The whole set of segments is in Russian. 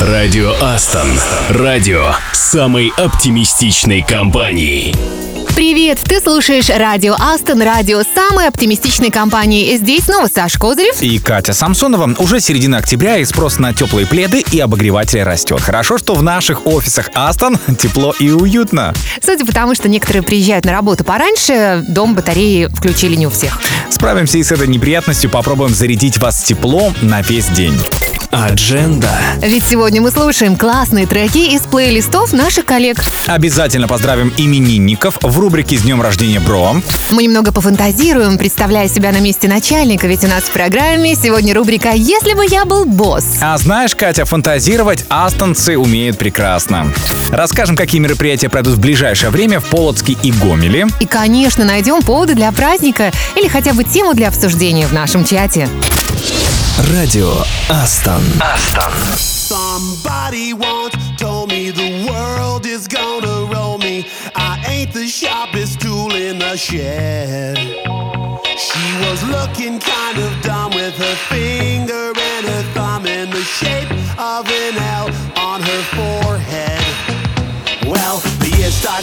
Радио Астон. Радио самой оптимистичной компании. Привет! Ты слушаешь радио Астон, радио самой оптимистичной компании. Здесь снова Саш Козырев. И Катя Самсонова. Уже середина октября, и спрос на теплые пледы и обогреватели растет. Хорошо, что в наших офисах Астон тепло и уютно. Судя по тому, что некоторые приезжают на работу пораньше, дом батареи включили не у всех. Справимся и с этой неприятностью, попробуем зарядить вас теплом на весь день. Адженда. Ведь сегодня мы слушаем классные треки из плейлистов наших коллег. Обязательно поздравим именинников в рубрике «С днем рождения, бро». Мы немного пофантазируем, представляя себя на месте начальника, ведь у нас в программе сегодня рубрика «Если бы я был босс». А знаешь, Катя, фантазировать астонцы умеют прекрасно. Расскажем, какие мероприятия пройдут в ближайшее время в Полоцке и Гомеле. И, конечно, найдем поводы для праздника или хотя бы тему для обсуждения в нашем чате. Радио Астон. Астон. Somebody once told me the world is gonna roll me. I ain't the sharpest tool in the shed. She was looking kind of dumb with her finger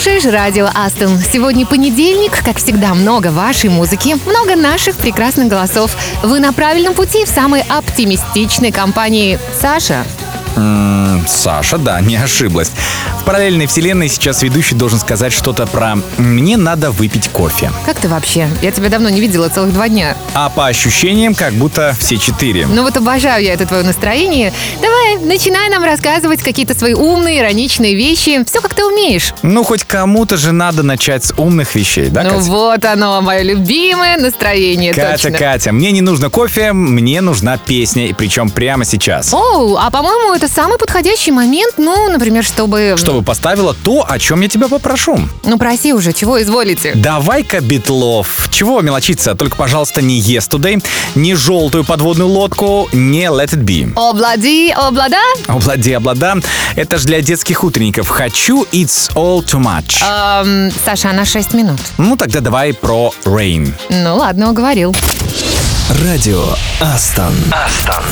Слушаешь радио Астон. Сегодня понедельник, как всегда, много вашей музыки, много наших прекрасных голосов. Вы на правильном пути в самой оптимистичной компании. Саша, М, Саша, да, не ошиблась. В параллельной вселенной сейчас ведущий должен сказать что-то про «мне надо выпить кофе». как ты вообще? Я тебя давно не видела, целых два дня. А по ощущениям, как будто все четыре. Ну вот обожаю я это твое настроение. Давай, начинай нам рассказывать какие-то свои умные, ироничные вещи. Все, как ты умеешь. Ну, хоть кому-то же надо начать с умных вещей, да, ну Катя? вот оно, мое любимое настроение, Катя, точно. Катя, мне не нужно кофе, мне нужна песня, и причем прямо сейчас. Оу, а по-моему, это самый подходящий момент, ну, например, чтобы... Чтобы поставила то, о чем я тебя попрошу. Ну, проси уже, чего изволите? Давай-ка, Битлов, чего мелочиться? Только, пожалуйста, не Yesterday, не желтую подводную лодку, не Let It Be. Облади, облада? Облади, облада. Это ж для детских утренников. Хочу It's All Too Much. Эм, Саша, на 6 минут. Ну, тогда давай про Rain. Ну ладно, уговорил. Радио Астон. Астон.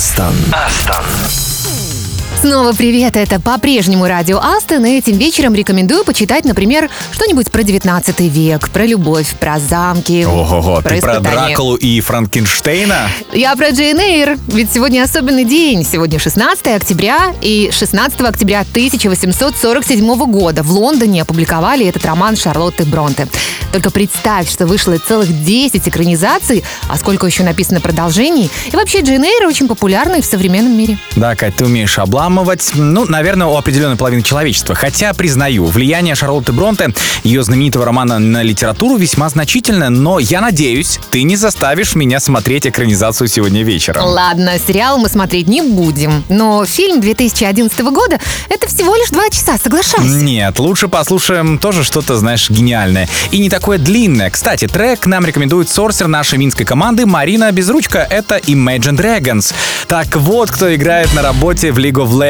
Астон. Астон. Снова привет, это по-прежнему радио Астон, и этим вечером рекомендую почитать, например, что-нибудь про 19 век, про любовь, про замки, Ого-го, ты про. Дракулу и Франкенштейна? Я про Джейн Эйр, ведь сегодня особенный день. Сегодня 16 октября, и 16 октября 1847 года в Лондоне опубликовали этот роман Шарлотты Бронте. Только представь, что вышло целых 10 экранизаций, а сколько еще написано продолжений. И вообще Джейн Эйр очень популярный в современном мире. Да, Кать, ты умеешь обламывать. Ну, наверное, у определенной половины человечества. Хотя, признаю, влияние Шарлотты Бронте, ее знаменитого романа на литературу весьма значительно, но я надеюсь, ты не заставишь меня смотреть экранизацию сегодня вечером. Ладно, сериал мы смотреть не будем, но фильм 2011 года — это всего лишь два часа, соглашайся. Нет, лучше послушаем тоже что-то, знаешь, гениальное. И не такое длинное. Кстати, трек нам рекомендует сорсер нашей минской команды Марина Безручка. Это Imagine Dragons. Так вот, кто играет на работе в League of Legends.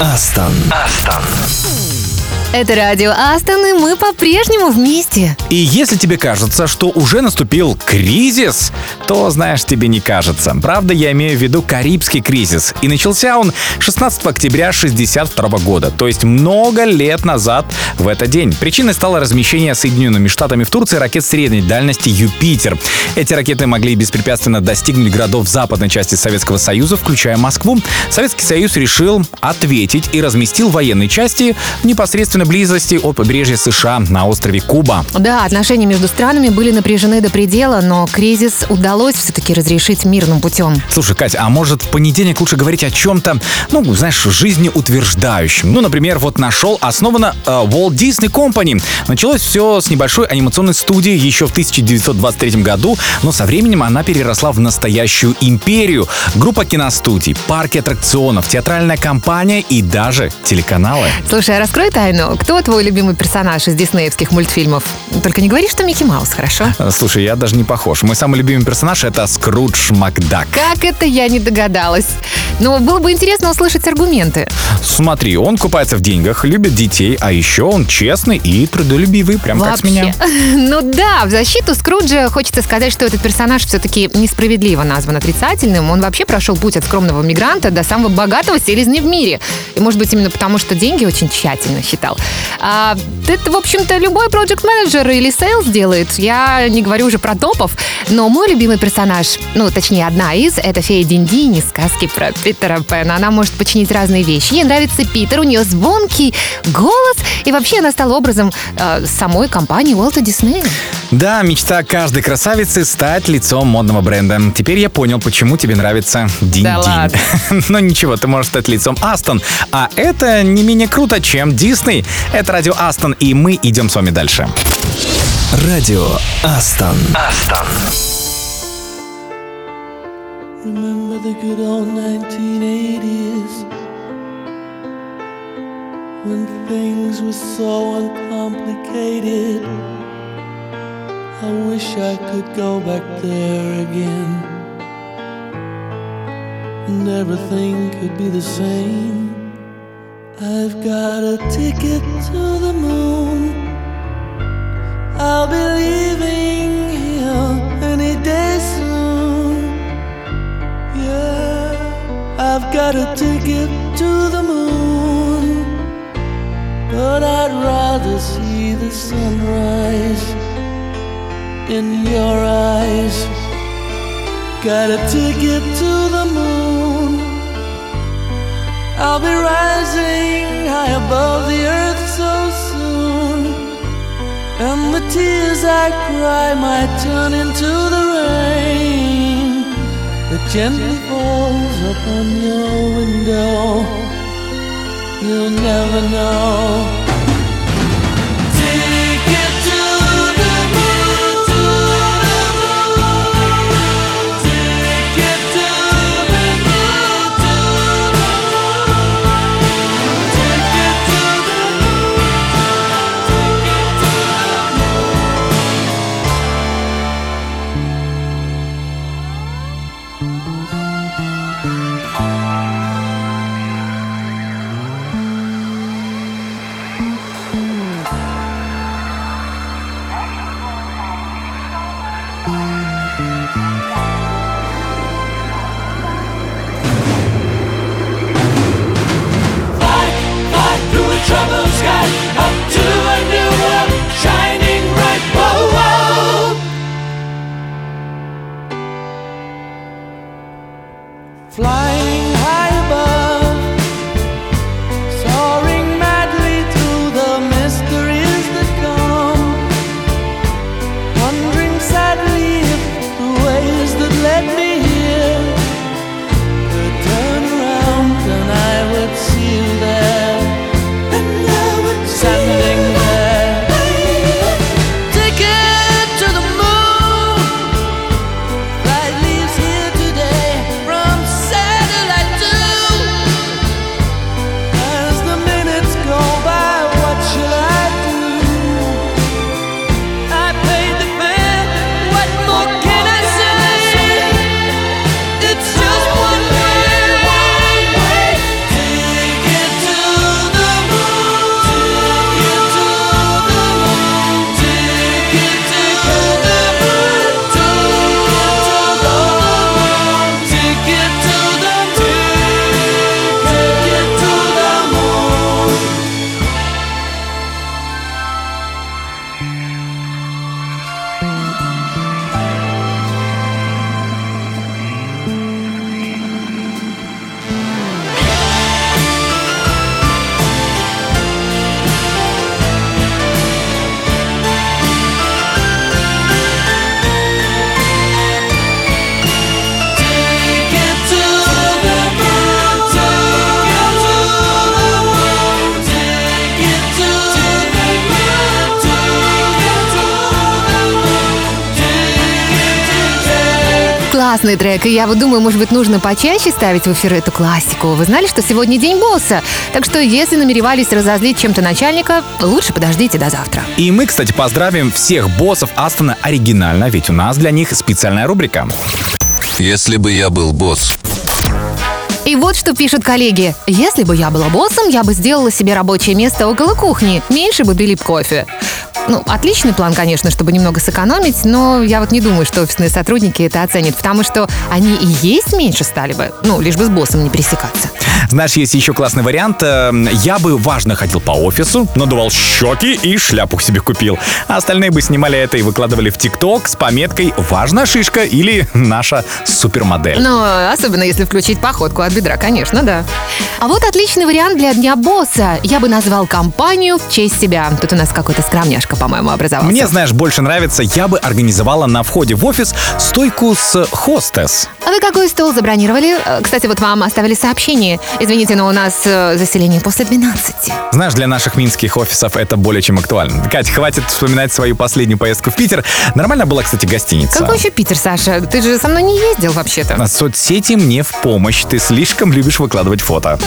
Астон. Астон. Это радио Астон, и мы по-прежнему вместе. И если тебе кажется, что уже наступил кризис, то, знаешь, тебе не кажется. Правда, я имею в виду Карибский кризис. И начался он 16 октября 62 года, то есть много лет назад в этот день. Причиной стало размещение Соединенными Штатами в Турции ракет средней дальности «Юпитер». Эти ракеты могли беспрепятственно достигнуть городов западной части Советского Союза, включая Москву. Советский Союз решил ответить и разместил военные части в непосредственной близости от побережья США на острове Куба. Да, отношения между странами были напряжены до предела, но кризис удалось все-таки разрешить мирным путем. Слушай, Катя, а может в понедельник лучше говорить о чем-то, ну, знаешь, жизнеутверждающем? Ну, например, вот нашел, основана э, Walt Disney Company. Началось все с небольшой анимационной студии еще в 1923 году, но со временем она переросла в настоящую империю. Группа киностудий, парки аттракционов, театральная компания и даже телеканалы. Слушай, а раскрой тайну. Но кто твой любимый персонаж из диснеевских мультфильмов? Только не говори, что Микки Маус, хорошо? Слушай, я даже не похож. Мой самый любимый персонаж это Скрудж Макдак. Как это я не догадалась? Но было бы интересно услышать аргументы. Смотри, он купается в деньгах, любит детей, а еще он честный и трудолюбивый, прям как с меня. Ну да, в защиту Скруджа хочется сказать, что этот персонаж все-таки несправедливо назван отрицательным. Он вообще прошел путь от скромного мигранта до самого богатого селезня в мире. И может быть именно потому, что деньги очень тщательно считал. А, это, в общем-то, любой project manager или sales делает. Я не говорю уже про топов, но мой любимый персонаж, ну, точнее, одна из, это фея Динь-Динь из сказки про Питера Пэна. Она может починить разные вещи. Ей нравится Питер, у нее звонкий голос, и вообще она стала образом э, самой компании Уолта Диснея. Да, мечта каждой красавицы стать лицом модного бренда. Теперь я понял, почему тебе нравится Динь Да ладно. Но ничего, ты можешь стать лицом Астон. А это не менее круто, чем Дисней. Это радио Астон, и мы идем с вами дальше. Радио Астон. Астон. Remember the good old 1980s when things were so uncomplicated. I wish I could go back there again and everything could be the same. I've got a ticket to the moon. I'll be leaving here any day soon. Yeah, I've got a ticket to the moon, but I'd rather see the sunrise in your eyes. Got a ticket to the moon. I'll be rising high above the earth so soon, and the tears I cry might turn into the rain that gently falls upon your window. You'll never know. Классный трек, и я вот думаю, может быть, нужно почаще ставить в эфир эту классику. Вы знали, что сегодня день босса? Так что, если намеревались разозлить чем-то начальника, лучше подождите до завтра. И мы, кстати, поздравим всех боссов Астона оригинально, ведь у нас для них специальная рубрика. Если бы я был босс. И вот что пишут коллеги. Если бы я была боссом, я бы сделала себе рабочее место около кухни. Меньше бы пили б кофе. Ну, отличный план, конечно, чтобы немного сэкономить, но я вот не думаю, что офисные сотрудники это оценят, потому что они и есть меньше стали бы, ну, лишь бы с боссом не пересекаться. Знаешь, есть еще классный вариант. Э, Я бы важно ходил по офису, надувал щеки и шляпу себе купил. А остальные бы снимали это и выкладывали в ТикТок с пометкой «Важная шишка» или «Наша супермодель». Но особенно если включить походку от бедра, конечно, да. А вот отличный вариант для Дня босса. Я бы назвал компанию в честь себя. Тут у нас какой-то скромняшка, по-моему, образовался. Мне, знаешь, больше нравится, я бы организовала на входе в офис стойку с хостес. А вы какой стол забронировали? Э, Кстати, вот вам оставили сообщение. Извините, но у нас э, заселение после 12. Знаешь, для наших минских офисов это более чем актуально. Кать, хватит вспоминать свою последнюю поездку в Питер. Нормально была, кстати, гостиница. Какой еще Питер, Саша? Ты же со мной не ездил вообще-то. А Соцсети мне в помощь. Ты слишком любишь выкладывать фото.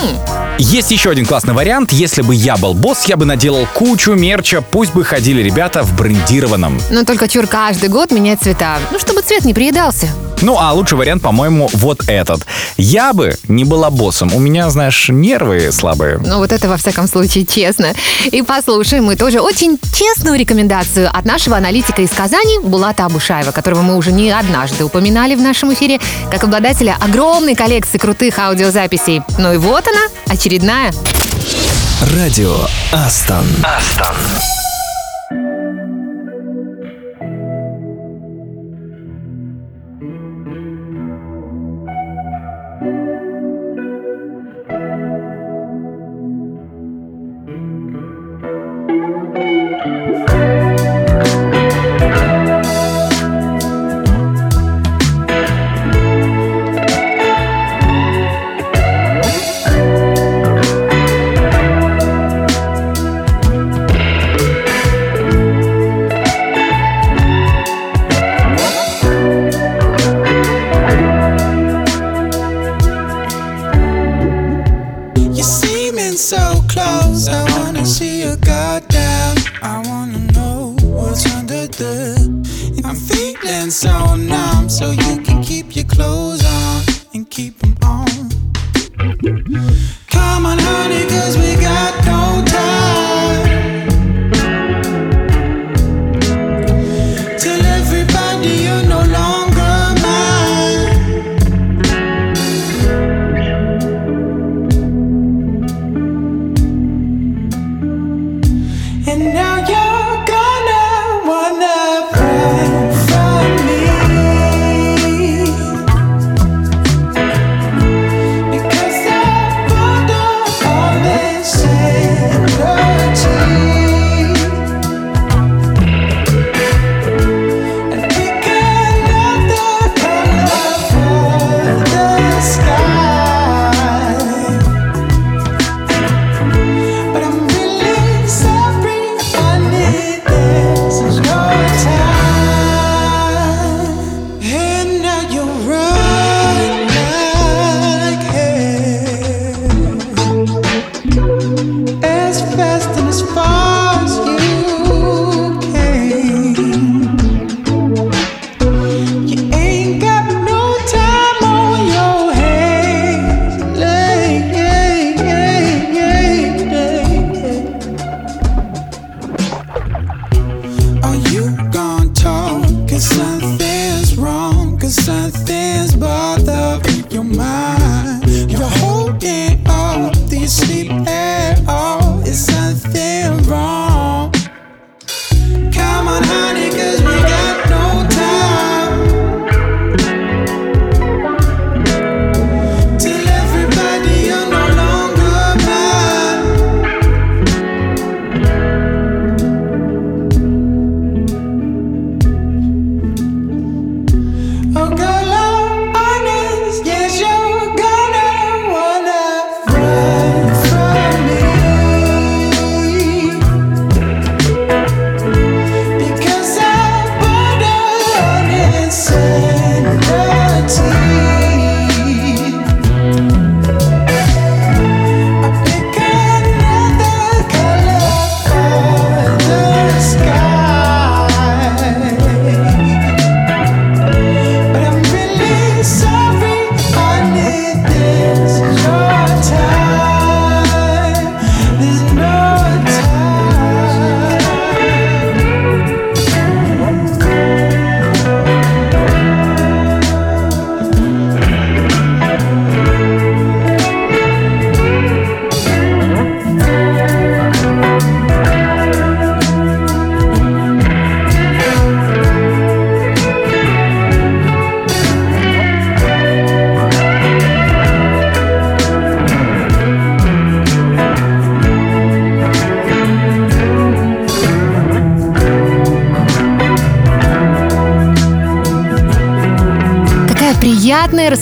Есть еще один классный вариант. Если бы я был босс, я бы наделал кучу мерча. Пусть бы ходили ребята в брендированном. Но только чур каждый год менять цвета. Ну, чтобы цвет не приедался. Ну, а лучший вариант, по-моему, вот этот. Я бы не была боссом. У меня, знаешь, нервы слабые. Ну, вот это, во всяком случае, честно. И послушаем мы тоже очень честную рекомендацию от нашего аналитика из Казани Булата Абушаева, которого мы уже не однажды упоминали в нашем эфире, как обладателя огромной коллекции крутых аудиозаписей. Ну и вот она, очередная. Радио Астон. Астон.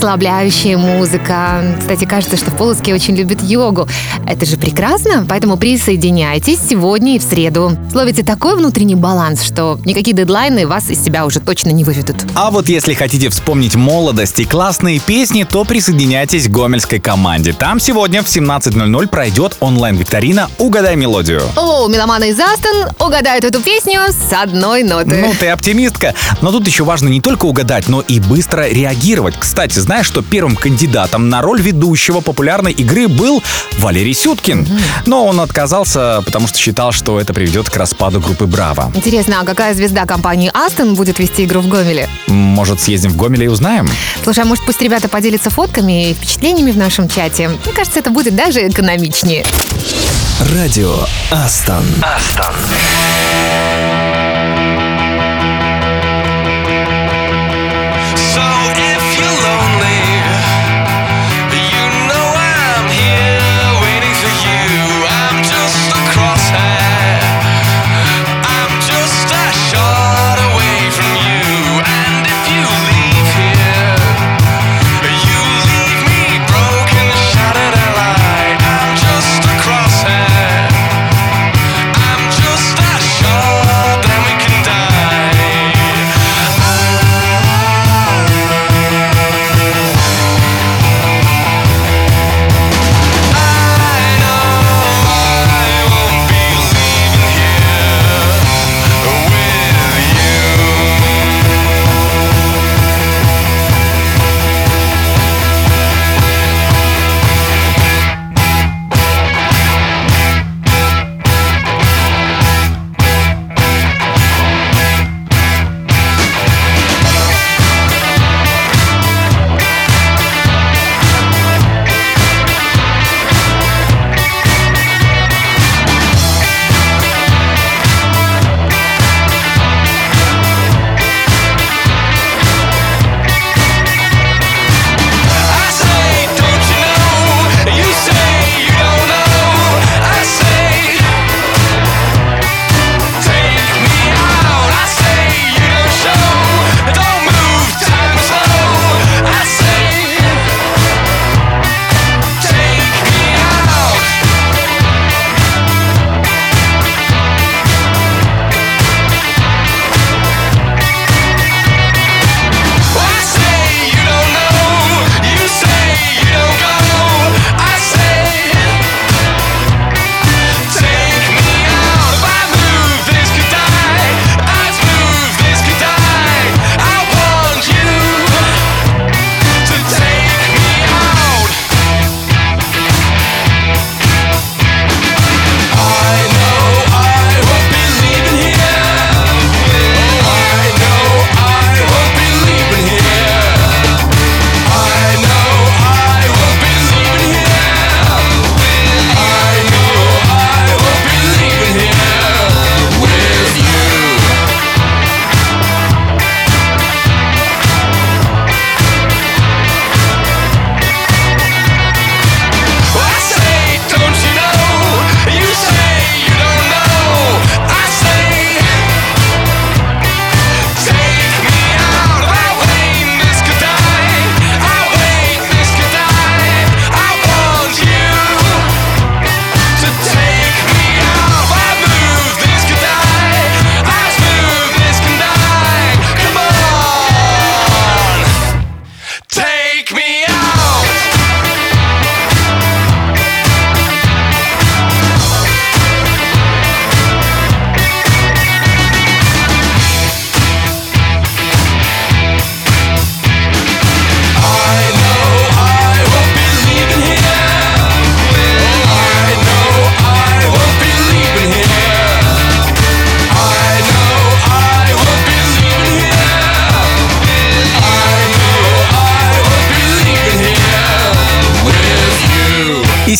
Расслабляющая музыка. Кстати, кажется, что в Полоцке очень любят йогу. Это же прекрасно, поэтому присоединяйтесь сегодня и в среду. Словите такой внутренний баланс, что никакие дедлайны вас из себя уже точно не выведут. А вот если хотите вспомнить молодость и классные песни, то присоединяйтесь к гомельской команде. Там сегодня в 17.00 пройдет онлайн-викторина «Угадай мелодию». О, меломаны из Астон угадают эту песню с одной ноты. Ну, ты оптимистка. Но тут еще важно не только угадать, но и быстро реагировать. Кстати, знаешь, что первым кандидатом на роль ведущего популярной игры был Валерий Сюткин. Но он отказался, потому что считал, что это приведет к распаду группы «Браво». Интересно, а какая звезда компании Астон будет вести игру в Гомеле? Может, съездим в Гомеле и узнаем? Слушай, а может пусть ребята поделятся фотками и впечатлениями в нашем чате? Мне кажется, это будет даже экономичнее. Радио Астон. Астон.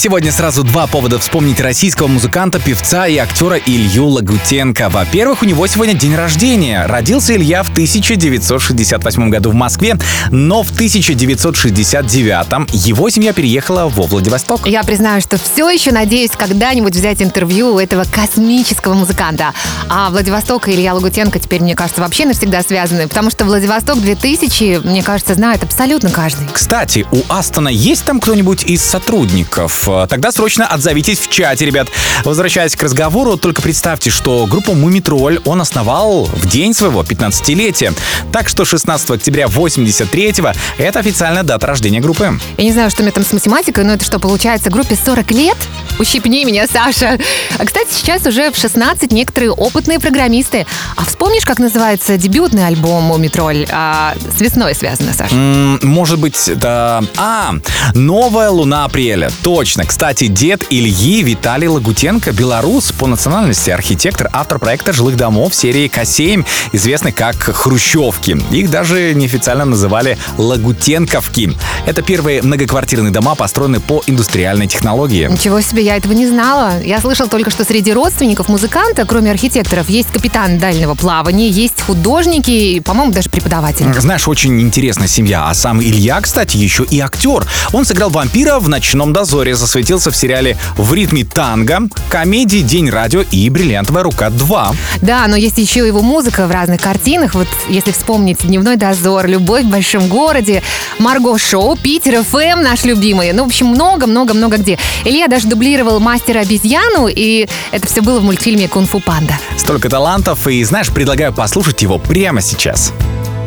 Сегодня сразу два повода вспомнить российского музыканта, певца и актера Илью Лагутенко. Во-первых, у него сегодня день рождения. Родился Илья в 1968 году в Москве, но в 1969 его семья переехала во Владивосток. Я признаю, что все еще надеюсь когда-нибудь взять интервью у этого космического музыканта. А Владивосток и Илья Лагутенко теперь, мне кажется, вообще навсегда связаны, потому что Владивосток 2000, мне кажется, знает абсолютно каждый. Кстати, у Астона есть там кто-нибудь из сотрудников? Тогда срочно отзовитесь в чате, ребят. Возвращаясь к разговору, только представьте, что группу Мумитроль он основал в день своего 15-летия. Так что 16 октября 83-го это официальная дата рождения группы. Я не знаю, что у меня там с математикой, но это что, получается, группе 40 лет? Ущипни меня, Саша. А, кстати, сейчас уже в 16 некоторые опытные программисты. А вспомнишь, как называется дебютный альбом «Мумитроль»? А, с весной связано, Саша. Может быть, да... А, «Новая луна апреля». Точно. Кстати, дед Ильи Виталий Лагутенко, белорус по национальности, архитектор, автор проекта жилых домов серии К7, известный как «Хрущевки». Их даже неофициально называли «Лагутенковки». Это первые многоквартирные дома, построенные по индустриальной технологии. Ничего себе, я этого не знала. Я слышал только, что среди родственников музыканта, кроме архитекторов, есть капитан дальнего плавания, есть художники и, по-моему, даже преподаватели. Знаешь, очень интересная семья. А сам Илья, кстати, еще и актер. Он сыграл вампира в «Ночном дозоре», засветился в сериале «В ритме танго», комедии «День радио» и «Бриллиантовая рука 2». Да, но есть еще его музыка в разных картинах. Вот если вспомнить «Дневной дозор», «Любовь в большом городе», «Марго Шоу», «Питер ФМ» наш любимый. Ну, в общем, много-много-много где. Илья даже дублировал мастера обезьяну, и это все было в мультфильме «Кунг-фу панда». Столько талантов, и, знаешь, предлагаю послушать его прямо сейчас. Мне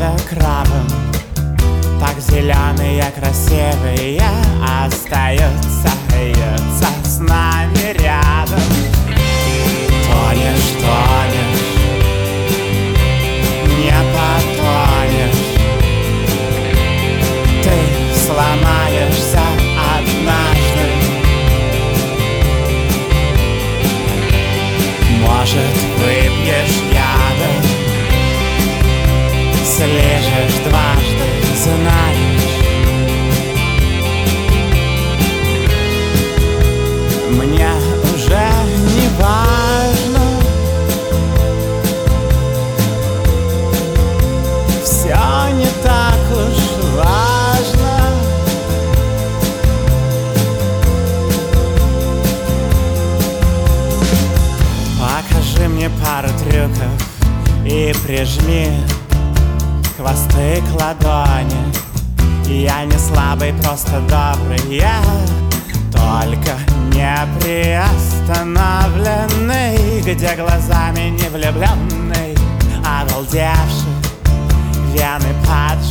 Ставя крабом Так зеленые, красивые остаются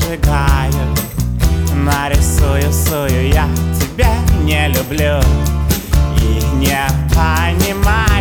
поджигаю Нарисую, сую, я тебя не люблю И не понимаю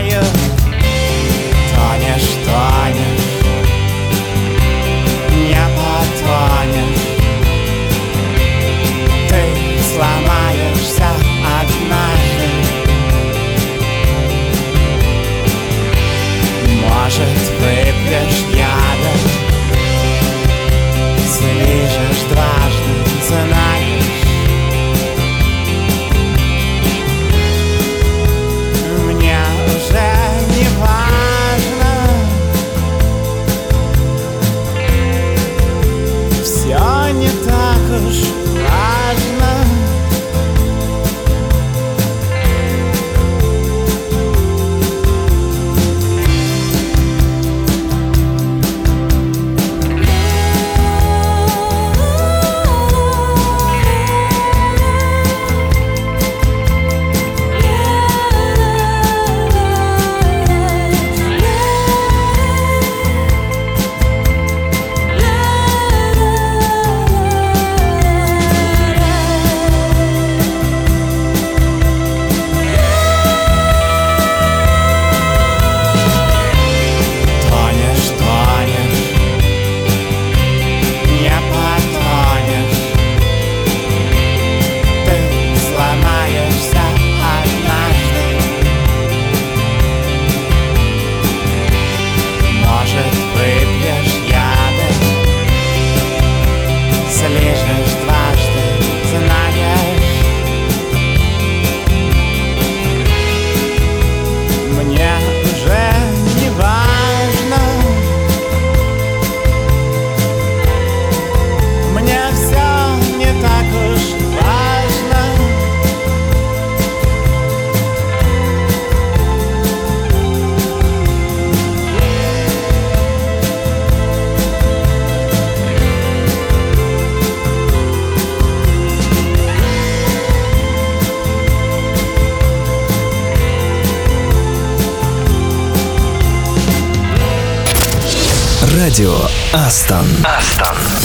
Радио Астон. Астон.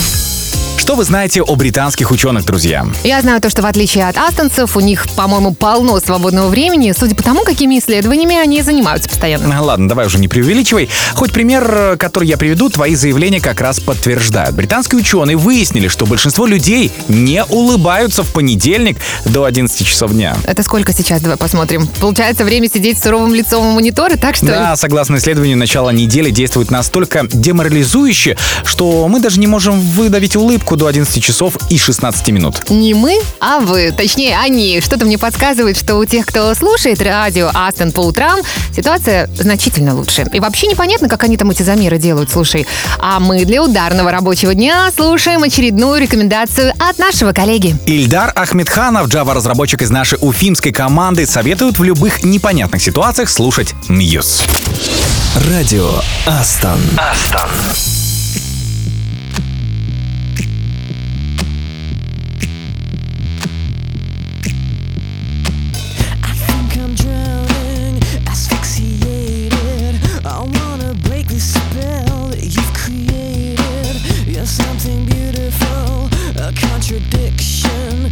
Что вы знаете о британских ученых, друзья? Я знаю то, что в отличие от астонцев, у них, по-моему, полно свободного времени, судя по тому, какими исследованиями они занимаются постоянно. Ладно, давай уже не преувеличивай. Хоть пример, который я приведу, твои заявления как раз подтверждают. Британские ученые выяснили, что большинство людей не улыбаются в понедельник до 11 часов дня. Это сколько сейчас? Давай посмотрим. Получается время сидеть с суровым лицом у монитора, так что? Да, согласно исследованию, начало недели действует настолько деморализующе, что мы даже не можем выдавить улыбку до 11 часов и 16 минут. Не мы, а вы. Точнее, они. Что-то мне подсказывает, что у тех, кто слушает радио Астон по утрам, ситуация значительно лучше. И вообще непонятно, как они там эти замеры делают, слушай. А мы для ударного рабочего дня слушаем очередную рекомендацию от нашего коллеги. Ильдар Ахмедханов, Java-разработчик из нашей уфимской команды, советует в любых непонятных ситуациях слушать Мьюз. Радио Астон. Астон. Contradiction.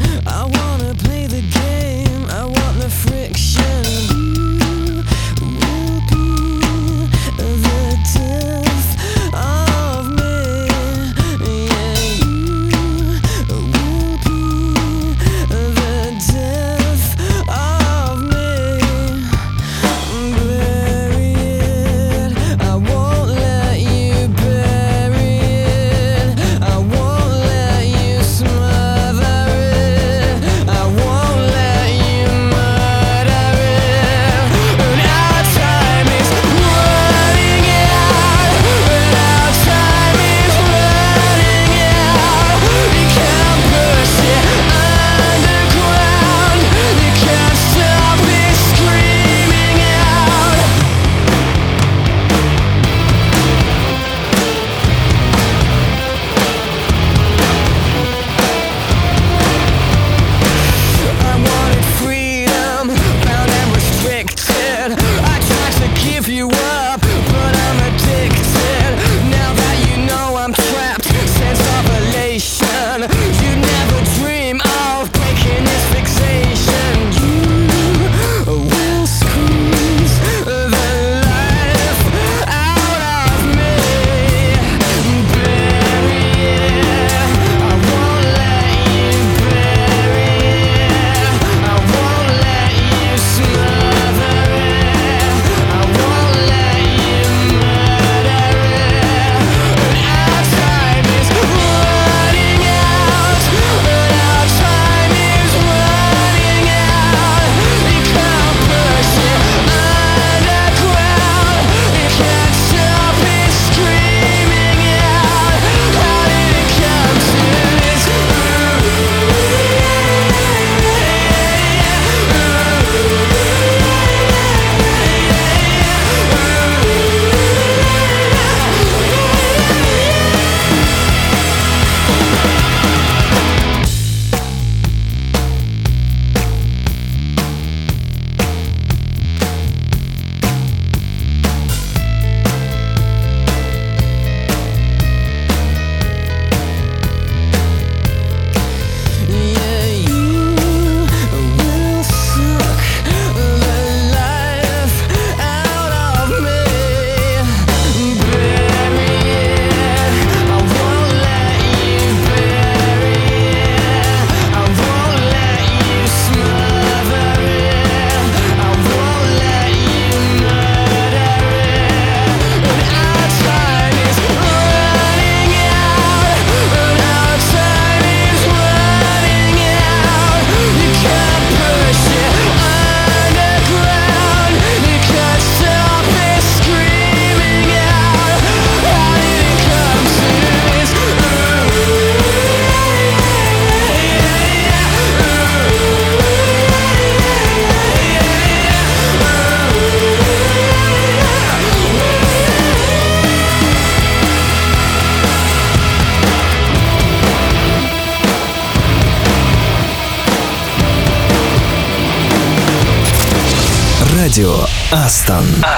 Радио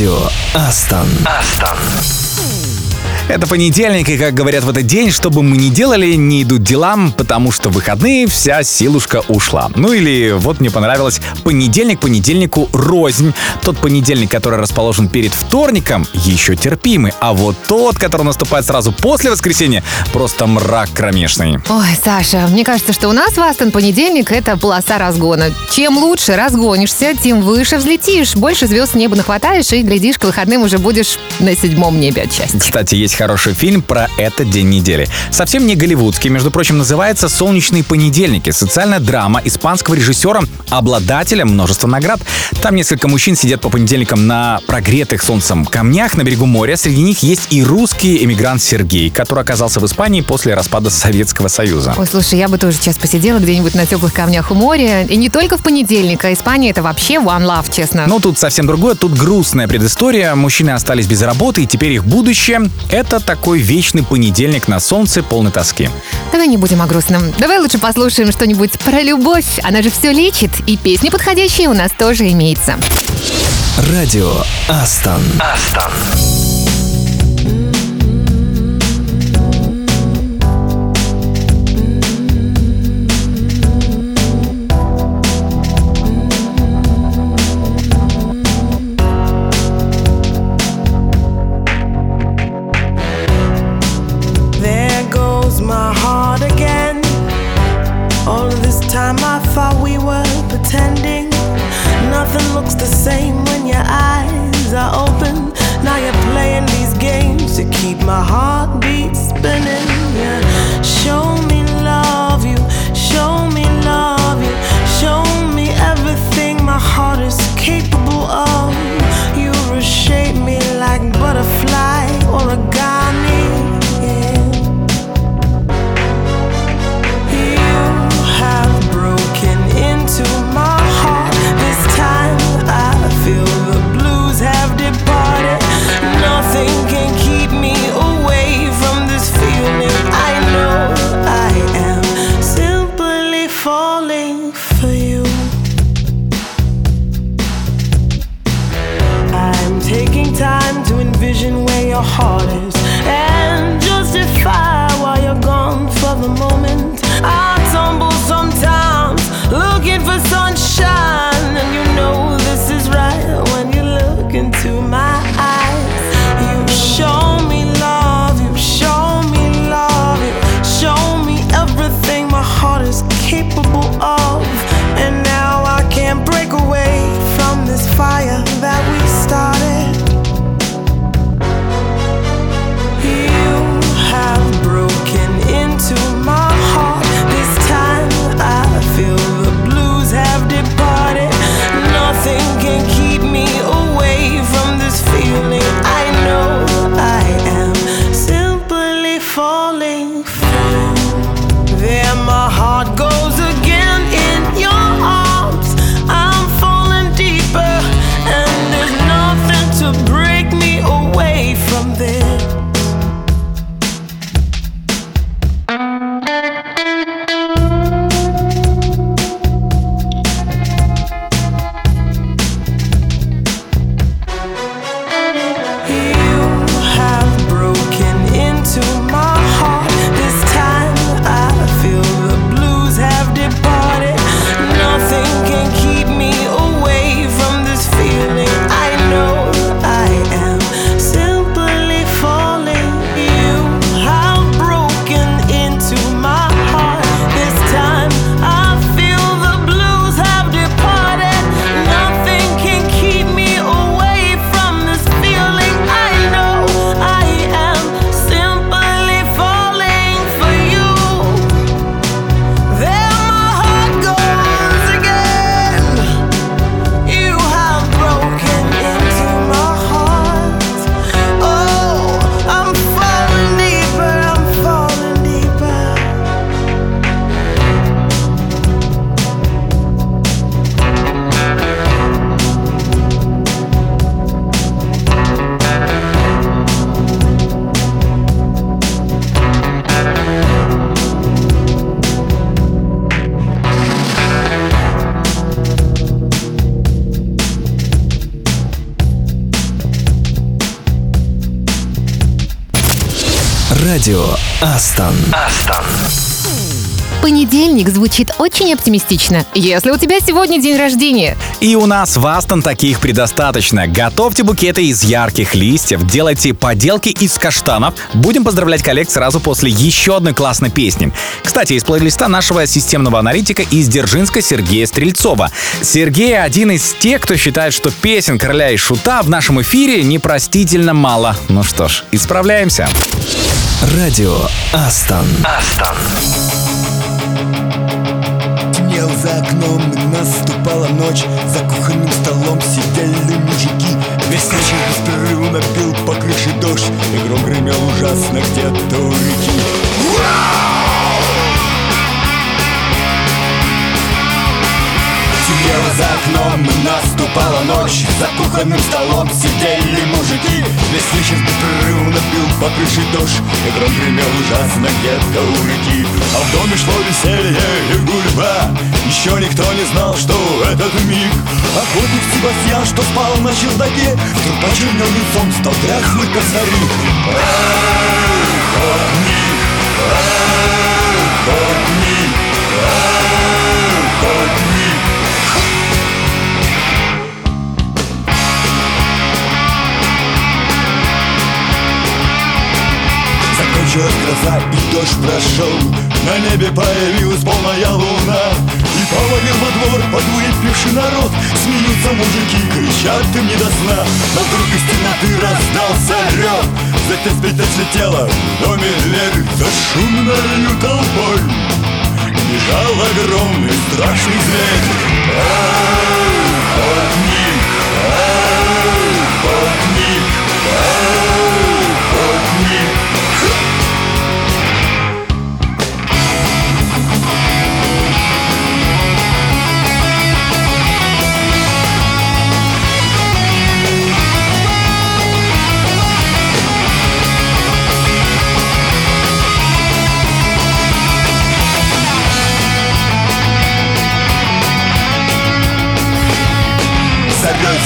Радио Астон. Астон. Это понедельник, и, как говорят в этот день, что бы мы ни делали, не идут делам, потому что в выходные вся силушка ушла. Ну или вот мне понравилось понедельник понедельнику рознь. Тот понедельник, который расположен перед вторником, еще терпимый, а вот тот, который наступает сразу после воскресенья, просто мрак кромешный. Ой, Саша, мне кажется, что у нас в Астон понедельник — это полоса разгона. Чем лучше разгонишься, тем выше взлетишь, больше звезд неба нахватаешь, и, глядишь, к выходным уже будешь на седьмом небе от счастья. Кстати, есть хороший фильм про этот день недели. Совсем не голливудский, между прочим, называется «Солнечные понедельники». Социальная драма испанского режиссера, обладателя множества наград. Там несколько мужчин сидят по понедельникам на прогретых солнцем камнях на берегу моря. Среди них есть и русский эмигрант Сергей, который оказался в Испании после распада Советского Союза. Ой, слушай, я бы тоже сейчас посидела где-нибудь на теплых камнях у моря. И не только в понедельник, а Испания это вообще one love, честно. Но тут совсем другое, тут грустная предыстория. Мужчины остались без работы, и теперь их будущее — это такой вечный понедельник на солнце, полный тоски. Давай не будем о грустном. Давай лучше послушаем что-нибудь про любовь. Она же все лечит. И песни подходящие у нас тоже имеется. Радио Астон. Астон. Nothing looks the same when your eyes are open. Now you're playing these games to keep my heartbeat spinning. Yeah. Show me Радио Астон. Астон. Понедельник звучит очень оптимистично, если у тебя сегодня день рождения. И у нас в Астон таких предостаточно. Готовьте букеты из ярких листьев, делайте поделки из каштанов. Будем поздравлять коллег сразу после еще одной классной песни. Кстати, из плейлиста нашего системного аналитика из Дзержинска Сергея Стрельцова. Сергей один из тех, кто считает, что песен короля и шута в нашем эфире непростительно мало. Ну что ж, исправляемся. Радио Астон. Астон. Темнел за окном, наступала ночь. За кухонным столом сидели мужики. Весь вечер беспрерывно бил по крыше дождь. И гром гремел ужасно где-то у реки Темнело за окном, наступала ночь. За кухонным столом сидели мужики. Вечер беспрерывно бил по крыше дождь И гром гремел ужасно где-то у реки. А в доме шло веселье и гульба Еще никто не знал, что этот миг. Охотник Себастьян, что спал на чердаке. Вдруг почернел лицом, стал косарик Охотник, охотник, охотник Закончилась гроза и дождь прошел. На небе появилась полная луна И повалил во двор под выпивший народ. Смеются мужики, кричат им не до сна. Но вдруг из темноты раздался рев Затем спить слетела доме дверь За шумною толпой Бежал огромный страшный зверь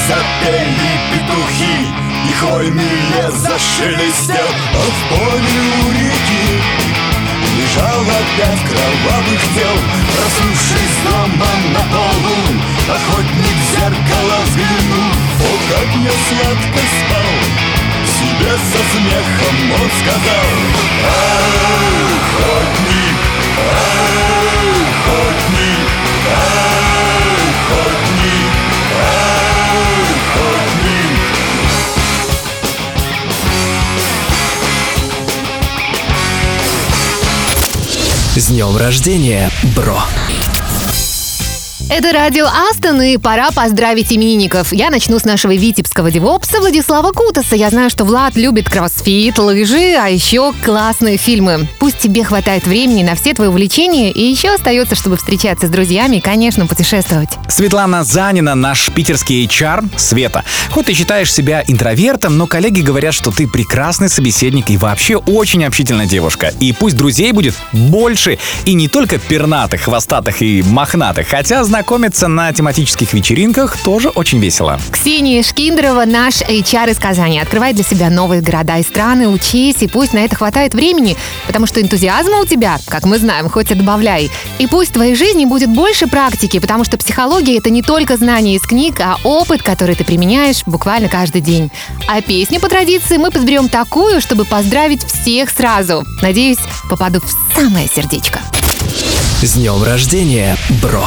запели петухи И хвойный лес зашелестел А в поле у реки Лежал опять кровавых тел Проснувшись дома на полу Охотник в зеркало взглянул О, как я сладко спал Себе со смехом он сказал. Охотник, С днем рождения, бро! Это радио Астон, и пора поздравить именинников. Я начну с нашего витебского девопса Владислава Кутаса. Я знаю, что Влад любит кроссфит, лыжи, а еще классные фильмы. Пусть тебе хватает времени на все твои увлечения, и еще остается, чтобы встречаться с друзьями и, конечно, путешествовать. Светлана Занина, наш питерский HR, Света. Хоть ты считаешь себя интровертом, но коллеги говорят, что ты прекрасный собеседник и вообще очень общительная девушка. И пусть друзей будет больше, и не только пернатых, хвостатых и мохнатых, хотя знакомиться на тематических вечеринках тоже очень весело. Ксения Шкиндрова, наш HR из Казани. Открывай для себя новые города и страны, учись, и пусть на это хватает времени, потому что энтузиазма у тебя, как мы знаем, хоть и добавляй. И пусть в твоей жизни будет больше практики, потому что психология — это не только знания из книг, а опыт, который ты применяешь буквально каждый день. А песню по традиции мы подберем такую, чтобы поздравить всех сразу. Надеюсь, попаду в самое сердечко. С днем рождения, бро!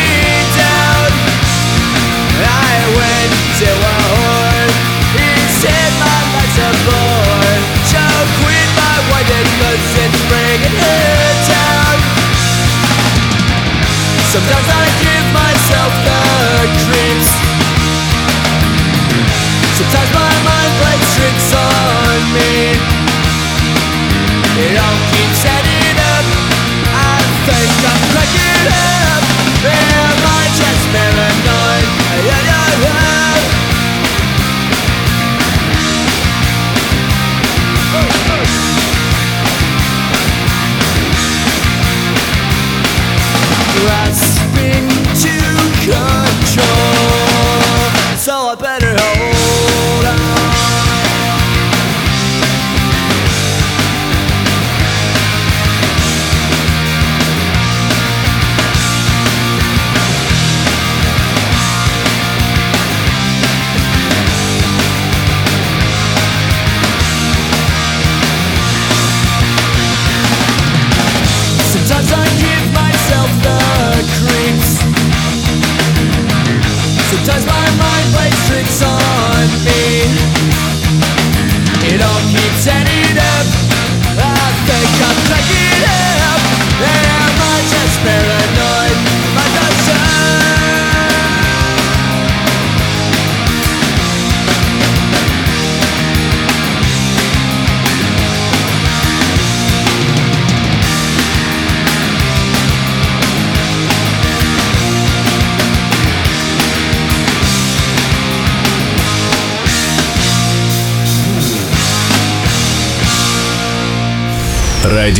my quit my. Sometimes I give myself the creeps. Sometimes my mind plays tricks on me. It all keeps adding up. I think I'm cracking up.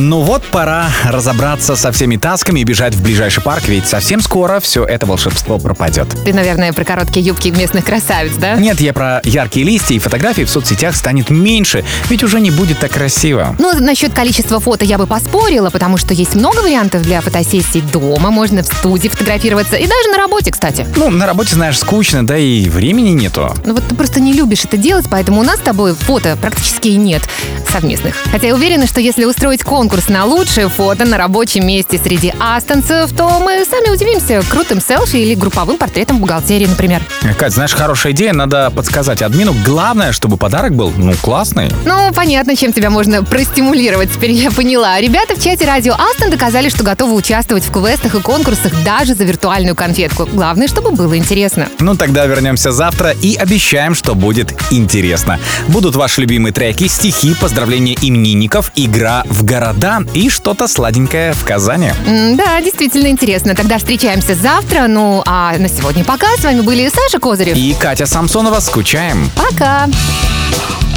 Ну вот, пора разобраться со всеми тасками и бежать в ближайший парк, ведь совсем скоро все это волшебство пропадет. Ты, наверное, про короткие юбки местных красавиц, да? Нет, я про яркие листья и фотографии в соцсетях станет меньше, ведь уже не будет так красиво. Ну, насчет количества фото я бы поспорила, потому что есть много вариантов для фотосессий дома, можно в студии фотографироваться и даже на работе, кстати. Ну, на работе, знаешь, скучно, да и времени нету. Ну вот ты просто не любишь это делать, поэтому у нас с тобой фото практически и нет совместных. Хотя я уверена, что если устроить конкурс на лучшее фото на рабочем месте среди астонцев, то мы сами удивимся крутым селфи или групповым портретом бухгалтерии, например. Кать, знаешь, хорошая идея, надо подсказать админу. Главное, чтобы подарок был, ну, классный. Ну, понятно, чем тебя можно простимулировать, теперь я поняла. Ребята в чате радио Астон доказали, что готовы участвовать в квестах и конкурсах даже за виртуальную конфетку. Главное, чтобы было интересно. Ну, тогда вернемся завтра и обещаем, что будет интересно. Будут ваши любимые треки, стихи, поздравления именинников, игра в города и что-то сладенькое в Казани. Да, действительно интересно. Тогда встречаемся завтра. Ну, а на сегодня пока. С вами были Саша Козырев. И Катя Самсонова. Скучаем. Пока. Princess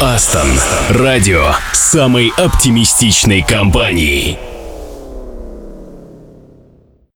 Астон. Радио самой оптимистичной компании.